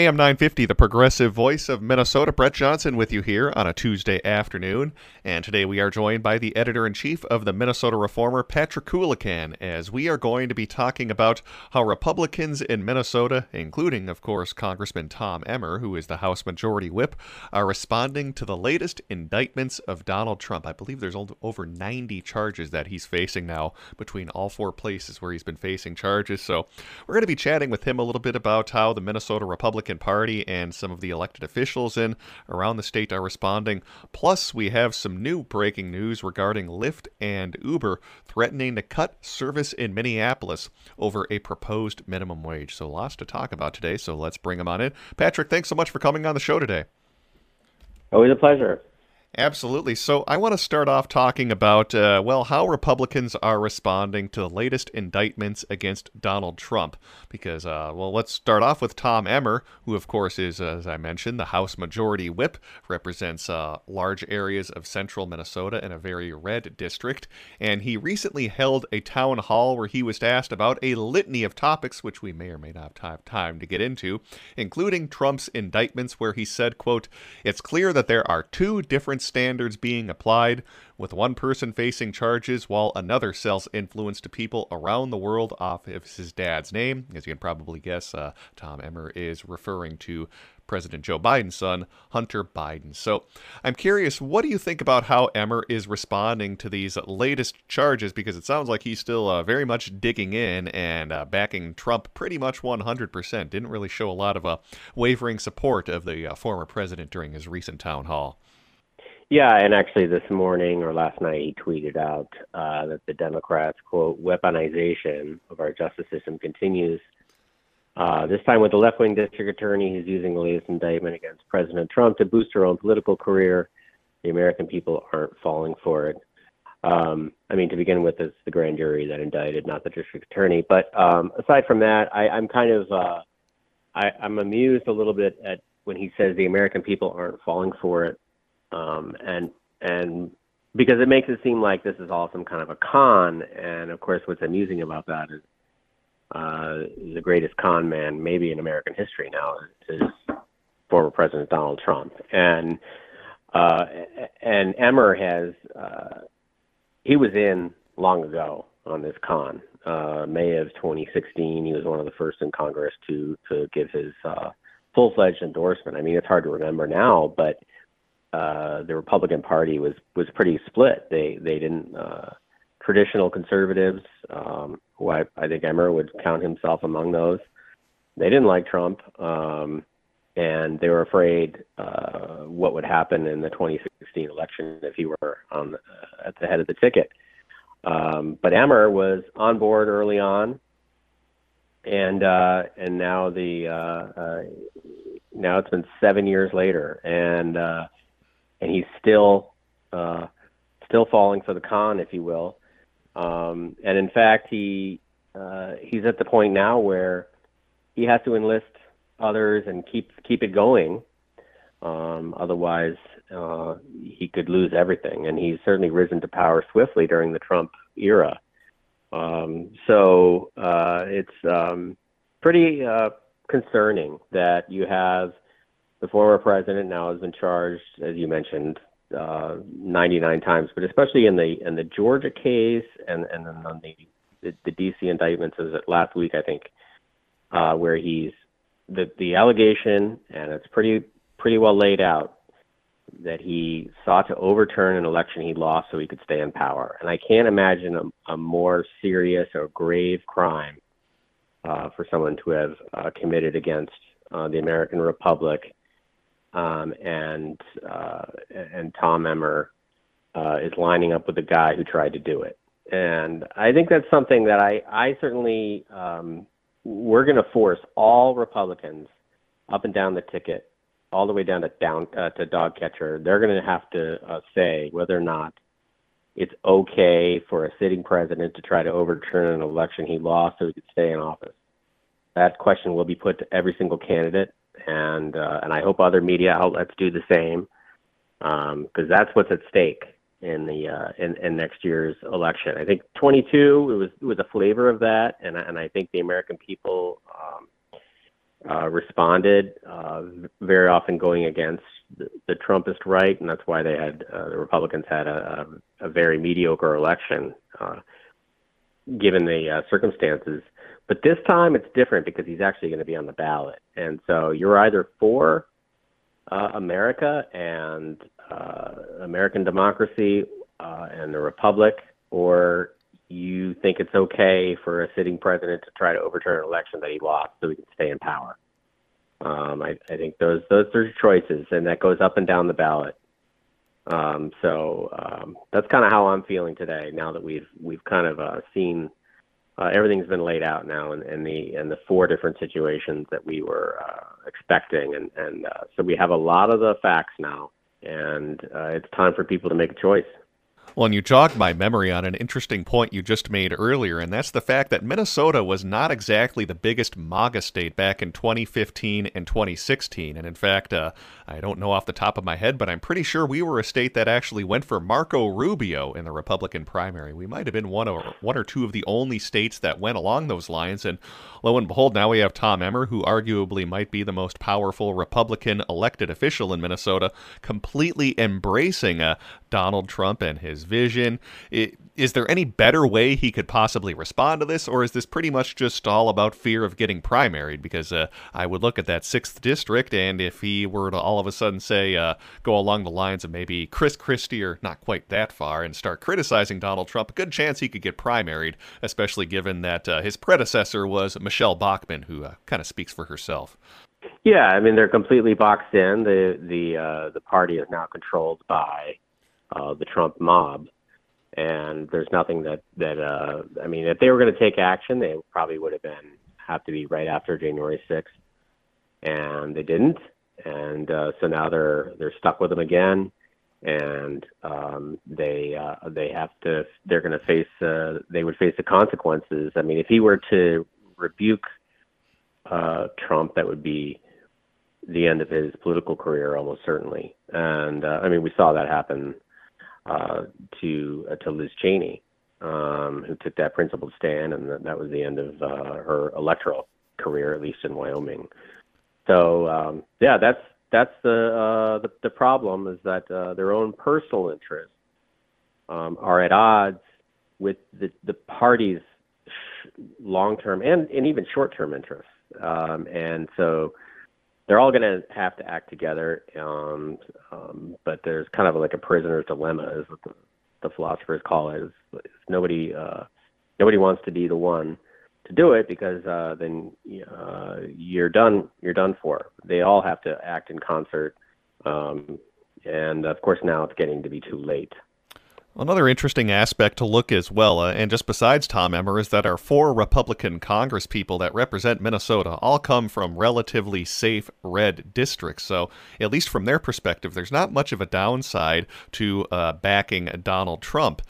AM 950, the progressive voice of Minnesota. Brett Johnson with you here on a Tuesday afternoon. And today we are joined by the editor in chief of the Minnesota Reformer, Patrick Coolican, as we are going to be talking about how Republicans in Minnesota, including, of course, Congressman Tom Emmer, who is the House Majority Whip, are responding to the latest indictments of Donald Trump. I believe there's over 90 charges that he's facing now between all four places where he's been facing charges. So we're going to be chatting with him a little bit about how the Minnesota Republicans Republican Party and some of the elected officials in around the state are responding. Plus, we have some new breaking news regarding Lyft and Uber threatening to cut service in Minneapolis over a proposed minimum wage. So, lots to talk about today. So, let's bring them on in. Patrick, thanks so much for coming on the show today. Always a pleasure. Absolutely. So I want to start off talking about, uh, well, how Republicans are responding to the latest indictments against Donald Trump. Because, uh, well, let's start off with Tom Emmer, who, of course, is, as I mentioned, the House Majority Whip, represents uh, large areas of central Minnesota in a very red district. And he recently held a town hall where he was asked about a litany of topics, which we may or may not have time to get into, including Trump's indictments, where he said, quote, It's clear that there are two different standards being applied, with one person facing charges while another sells influence to people around the world off of his dad's name. As you can probably guess, uh, Tom Emmer is referring to President Joe Biden's son, Hunter Biden. So I'm curious, what do you think about how Emmer is responding to these latest charges? Because it sounds like he's still uh, very much digging in and uh, backing Trump pretty much 100%. Didn't really show a lot of uh, wavering support of the uh, former president during his recent town hall. Yeah, and actually this morning or last night he tweeted out uh, that the Democrats, quote, weaponization of our justice system continues. Uh, this time with the left wing district attorney who's using the latest indictment against President Trump to boost her own political career. The American people aren't falling for it. Um, I mean, to begin with, it's the grand jury that indicted, not the district attorney. But um, aside from that, I, I'm kind of uh, I, I'm amused a little bit at when he says the American people aren't falling for it um, and and because it makes it seem like this is all some kind of a con. And of course, what's amusing about that is uh, the greatest con man maybe in American history now is former President Donald Trump. And uh, and Emmer has uh, he was in long ago on this con. Uh, May of 2016, he was one of the first in Congress to to give his uh, full fledged endorsement. I mean, it's hard to remember now, but uh, the Republican Party was was pretty split. They they didn't uh, traditional conservatives, um, who I, I think Emmer would count himself among those. They didn't like Trump, um, and they were afraid uh, what would happen in the 2016 election if he were on the, at the head of the ticket. Um, but Emmer was on board early on, and uh, and now the uh, uh, now it's been seven years later, and uh, and he's still uh, still falling for the con, if you will. Um, and in fact, he uh, he's at the point now where he has to enlist others and keep keep it going. Um, otherwise, uh, he could lose everything. And he's certainly risen to power swiftly during the Trump era. Um, so uh, it's um, pretty uh, concerning that you have the former president now has been charged, as you mentioned, uh, 99 times, but especially in the in the Georgia case and and then on the the, the DC indictments as last week, I think, uh, where he's the the allegation and it's pretty pretty well laid out that he sought to overturn an election he lost so he could stay in power. And I can't imagine a, a more serious or grave crime uh, for someone to have uh, committed against uh, the American Republic and uh, and Tom Emmer uh, is lining up with the guy who tried to do it. And I think that's something that I I certainly um, we're going to force all Republicans up and down the ticket, all the way down to down uh, to dog catcher. They're going to have to uh, say whether or not it's okay for a sitting president to try to overturn an election he lost so he could stay in office. That question will be put to every single candidate and uh, and I hope other media outlets do the same because um, that's what's at stake in the uh, in, in next year's election. I think 22 it was it was a flavor of that, and and I think the American people um, uh, responded, uh, very often going against the, the, Trumpist right, and that's why they had uh, the Republicans had a, a, a very mediocre election, uh, given the uh, circumstances. But this time it's different because he's actually going to be on the ballot, and so you're either for uh, America and uh, American democracy uh, and the republic, or you think it's okay for a sitting president to try to overturn an election that he lost so he can stay in power. Um, I, I think those those are choices, and that goes up and down the ballot. Um, so um, that's kind of how I'm feeling today. Now that we've we've kind of uh, seen uh, everything's been laid out now, in, in the in the four different situations that we were uh, expecting, and and uh, so we have a lot of the facts now, and uh, it's time for people to make a choice. Well, and you jogged my memory on an interesting point you just made earlier, and that's the fact that Minnesota was not exactly the biggest MAGA state back in 2015 and 2016. And in fact, uh, I don't know off the top of my head, but I'm pretty sure we were a state that actually went for Marco Rubio in the Republican primary. We might have been one or one or two of the only states that went along those lines. And lo and behold, now we have Tom Emmer, who arguably might be the most powerful Republican elected official in Minnesota, completely embracing uh, Donald Trump and his vision. It, is there any better way he could possibly respond to this, or is this pretty much just all about fear of getting primaried? Because uh, I would look at that sixth district, and if he were to all of a sudden say, uh, go along the lines of maybe Chris Christie or not quite that far, and start criticizing Donald Trump, a good chance he could get primaried, especially given that uh, his predecessor was Michelle Bachmann, who uh, kind of speaks for herself. Yeah, I mean they're completely boxed in. The the uh, the party is now controlled by uh, the Trump mob. And there's nothing that that uh, I mean, if they were going to take action, they probably would have been have to be right after January 6th, and they didn't, and uh, so now they're they're stuck with them again, and um, they uh, they have to they're going to face uh, they would face the consequences. I mean, if he were to rebuke uh, Trump, that would be the end of his political career almost certainly, and uh, I mean, we saw that happen uh, to uh, to Liz Cheney, um, who took that principled stand, and that, that was the end of uh, her electoral career, at least in Wyoming. So um, yeah, that's that's the, uh, the the problem is that uh, their own personal interests um, are at odds with the the party's long-term and, and even short-term interests, um, and so they're all going to have to act together. Um, um, but there's kind of like a prisoner's dilemma, is what the, the philosophers call it. Is, is nobody uh, nobody wants to be the one to do it because uh, then uh, you're done. You're done for. They all have to act in concert, um, and of course now it's getting to be too late. Another interesting aspect to look as well, uh, and just besides Tom Emmer, is that our four Republican congresspeople that represent Minnesota all come from relatively safe red districts. So, at least from their perspective, there's not much of a downside to uh, backing Donald Trump.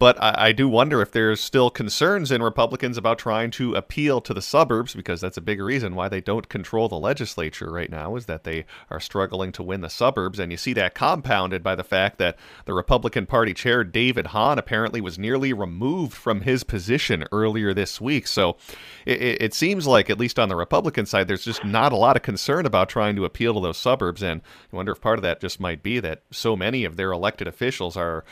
But I, I, do wonder if there's still concerns in Republicans about trying to appeal to the suburbs, because that's a big reason why they don't control the legislature right now, is that they are struggling to win the suburbs. And you see that compounded by the fact that the Republican Party chair, David Hann, apparently was nearly removed from his position earlier this week. So it, it seems like, at least on the Republican side, there's just not a lot of concern about trying to appeal to those suburbs. And I wonder if part of that just might be that so many of their elected officials are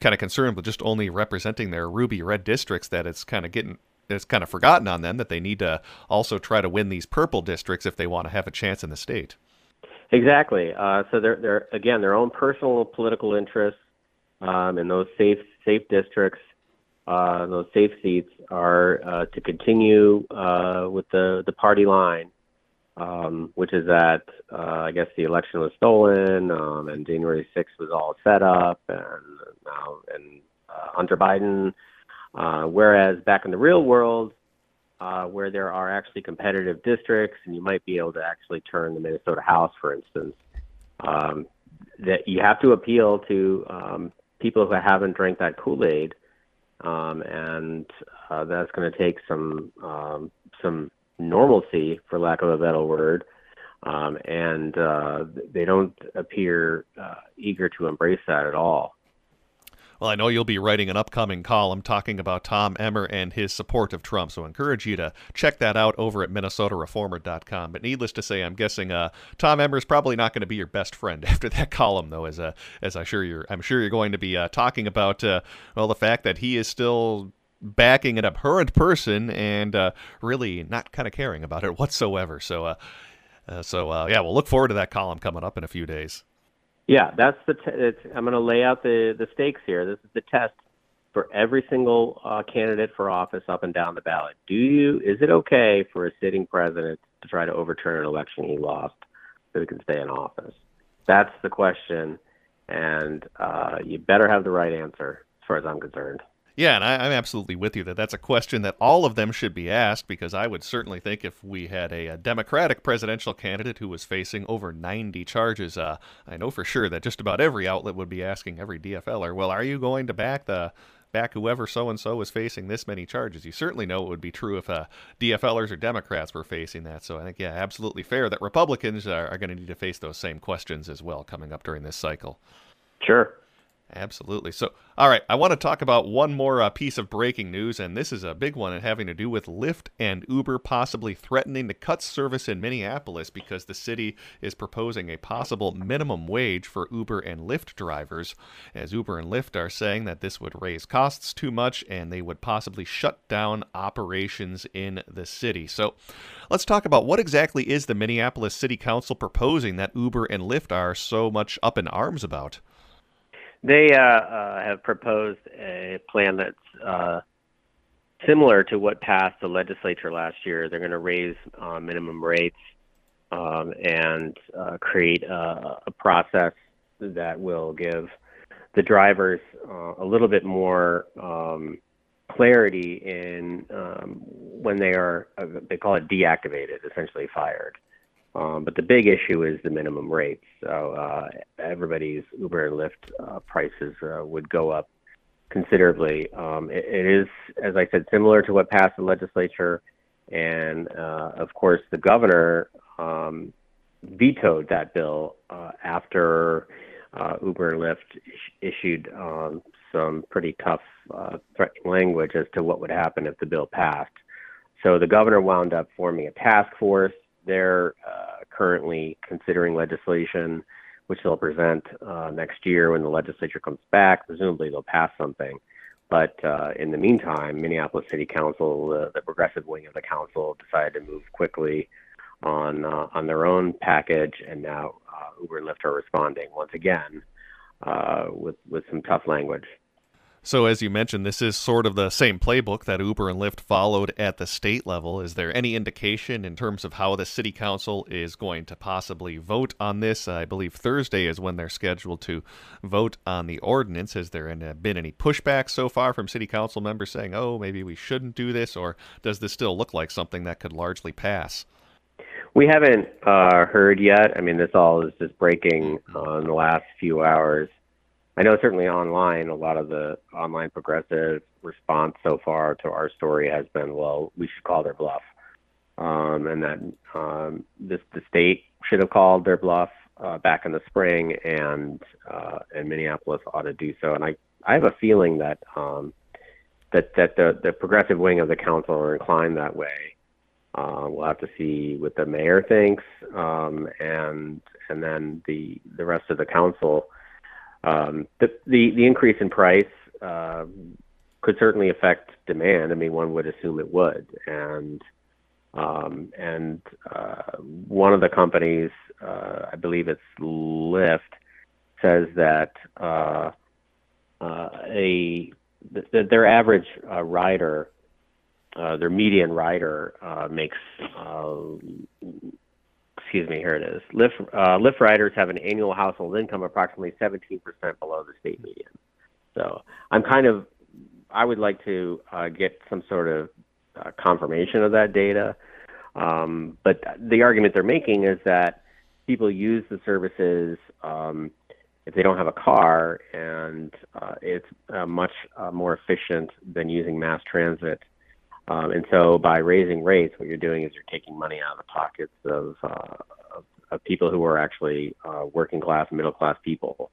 kind of concerned with just only representing their ruby red districts that it's kind of getting it's kind of forgotten on them that they need to also try to win these purple districts if they want to have a chance in the state. Exactly. Uh, so they're, they're again their own personal political interests um, in those safe safe districts. Uh, those safe seats are uh, to continue uh, with the the party line um, which is that uh, I guess the election was stolen um, and January 6th was all set up, and now and uh, Hunter Biden. Uh, whereas back in the real world, uh, where there are actually competitive districts, and you might be able to actually turn the Minnesota House, for instance, um, that you have to appeal to um, people who haven't drank that Kool Aid, um, and uh, that's going to take some um, some normalcy, for lack of a better word, um, and uh, they don't appear uh, eager to embrace that at all. Well, I know you'll be writing an upcoming column talking about Tom Emmer and his support of Trump, so I encourage you to check that out over at MinnesotaReformer.com. But needless to say, I'm guessing uh, Tom Emmer is probably not going to be your best friend after that column, though, as uh, as I sure you're I'm sure you're going to be uh, talking about uh, well the fact that he is still backing an abhorrent person and uh, really not kind of caring about it whatsoever. So, uh, uh, so uh, yeah, we'll look forward to that column coming up in a few days. Yeah, that's the. I'm going to lay out the the stakes here. This is the test for every single uh, candidate for office up and down the ballot. Do you? Is it okay for a sitting president to try to overturn an election he lost so he can stay in office? That's the question, and uh, you better have the right answer, as far as I'm concerned. Yeah, and I, am absolutely with you that that's a question that all of them should be asked because I would certainly think if we had a, a Democratic presidential candidate who was facing over 90 charges, uh, I know for sure that just about every outlet would be asking every DFLer, well, are you going to back the back whoever so and so is facing this many charges? You certainly know it would be true if uh, DFLers or Democrats were facing that. So I think, yeah, absolutely fair that Republicans are, are going to need to face those same questions as well coming up during this cycle. Sure. Absolutely. So, all right, I want to talk about one more uh, piece of breaking news, and this is a big one and having to do with Lyft and Uber possibly threatening to cut service in Minneapolis because the city is proposing a possible minimum wage for Uber and Lyft drivers. As Uber and Lyft are saying that this would raise costs too much and they would possibly shut down operations in the city. So, let's talk about what exactly is the Minneapolis City Council proposing that Uber and Lyft are so much up in arms about? They uh, uh, have proposed a plan that's uh, similar to what passed the legislature last year. They're going to raise uh, minimum rates um, and uh, create a, a, process that will give the drivers uh, a little bit more um, clarity in um, when they are, they call it deactivated, essentially fired. Um, but the big issue is the minimum rates. So uh, everybody's Uber and Lyft uh, prices uh, would go up considerably. Um, it, it is, as I said, similar to what passed the legislature, and uh, of course the governor um, vetoed that bill uh, after uh, Uber and Lyft is- issued um, some pretty tough threatening language as to what would happen if the bill passed. So the governor wound up forming a task force they're uh, currently considering legislation, which they'll present uh, next year when the legislature comes back. Presumably, they'll pass something. But uh, in the meantime, Minneapolis City Council, uh, the progressive wing of the council, decided to move quickly on uh, on their own package, and now uh, Uber and Lyft are responding once again uh, with with some tough language. So, as you mentioned, this is sort of the same playbook that Uber and Lyft followed at the state level. Is there any indication in terms of how the city council is going to possibly vote on this? I believe Thursday is when they're scheduled to vote on the ordinance. Has there been any pushback so far from city council members saying, oh, maybe we shouldn't do this? Or does this still look like something that could largely pass? We haven't uh, heard yet. I mean, this all is just breaking uh, in the last few hours. I know certainly online, a lot of the online progressive response so far to our story has been, well, we should call their bluff, um, and that um, this the state should have called their bluff uh, back in the spring, and uh, and Minneapolis ought to do so. And I I have a feeling that um, that that the the progressive wing of the council are inclined that way. Uh, we'll have to see what the mayor thinks, um, and and then the the rest of the council um, the, the, the increase in price uh, could certainly affect demand. I mean, one would assume it would, and um, and uh, one of the companies, uh, I believe it's Lyft, says that uh, uh, a th- their average uh, rider, their median rider, makes excuse me, here it is. Lyft, uh, Lyft riders have an annual household income approximately 17% below the state median. So I'm kind of, I would like to uh, get some sort of uh, confirmation of that data. Um, but the argument they're making is that people use the services um, if they don't have a car, and uh, it's uh, much uh, more efficient than using mass transit um, and so by raising rates, what you're doing is you're taking money out of the pockets of, uh, of, of people who are actually uh, working class, middle class people.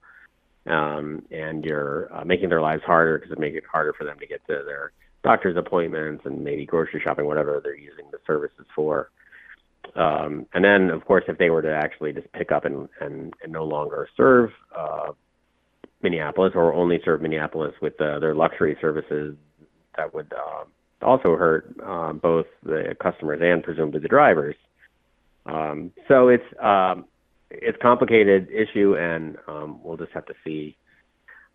um, and you're uh, making their lives harder because it makes it harder for them to get to their doctor's appointments and maybe grocery shopping, whatever they're using the services for. Um, and then, of course, if they were to actually just pick up and, and, and no longer serve uh, Minneapolis or only serve Minneapolis with uh, their luxury services, that would uh, also hurt uh, both the customers and presumably the drivers. Um, so it's um, it's complicated issue, and um, we'll just have to see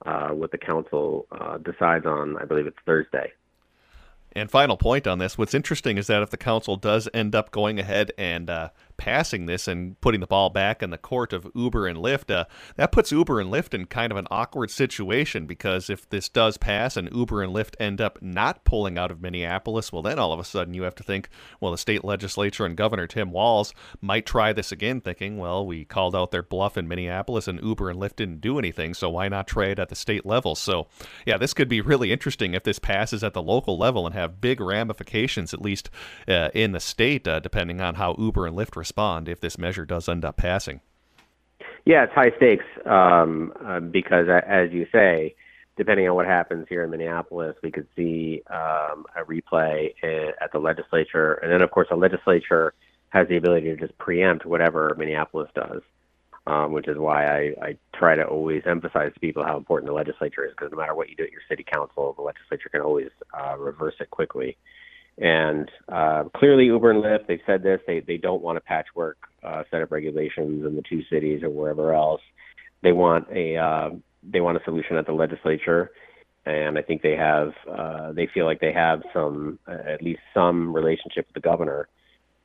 uh, what the council uh, decides on. I believe it's Thursday. And final point on this: what's interesting is that if the council does end up going ahead and uh, passing this and putting the ball back in the court of Uber and Lyft, uh, that puts Uber and Lyft in kind of an awkward situation because if this does pass and Uber and Lyft end up not pulling out of Minneapolis, well, then all of a sudden you have to think, well, the state legislature and Governor Tim Walz might try this again, thinking, well, we called out their bluff in Minneapolis and Uber and Lyft didn't do anything, so why not try it at the state level? So, yeah, this could be really interesting if this passes at the local level and have big ramifications, at least uh, in the state, uh, depending on how Uber and Lyft respond if this measure does end up passing? Yeah, it's high stakes um, uh, because, as you say, depending on what happens here in Minneapolis, we could see um, a replay at the legislature, and then of course the legislature has the ability to just preempt whatever Minneapolis does. Um, which is why I, I try to always emphasize to people how important the legislature is, because no matter what you do at your city council, the legislature can always uh, reverse it quickly. And uh, clearly, Uber and Lyft, they've said this, they, they don't want a patchwork uh, set of regulations in the two cities or wherever else. They want a uh, they want a solution at the legislature, and I think they have uh, they feel like they have some uh, at least some relationship with the governor,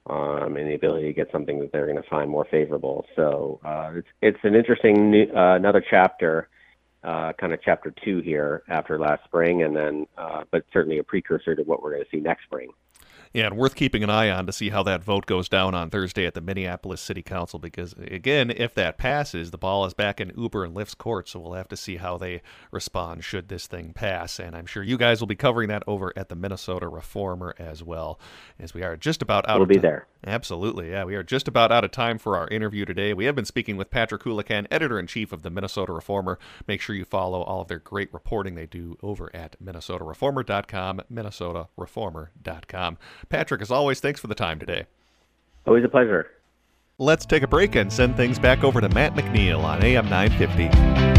um, and the ability to get something that they're going to find more favorable. So uh, it's it's an interesting new, uh, another chapter uh, kind of chapter two here after last spring, and then, uh, but certainly a precursor to what we're going to see next spring. Yeah, and worth keeping an eye on to see how that vote goes down on Thursday at the Minneapolis City Council. Because again, if that passes, the ball is back in Uber and Lyft's court. So we'll have to see how they respond should this thing pass. And I'm sure you guys will be covering that over at the Minnesota Reformer as well, as we are just about out. We'll be time. there. Absolutely, yeah. We are just about out of time for our interview today. We have been speaking with Patrick Coolican, editor in chief of the Minnesota Reformer. Make sure you follow all of their great reporting they do over at MinnesotaReformer.com, MinnesotaReformer.com. Patrick, as always, thanks for the time today. Always a pleasure. Let's take a break and send things back over to Matt McNeil on AM 950.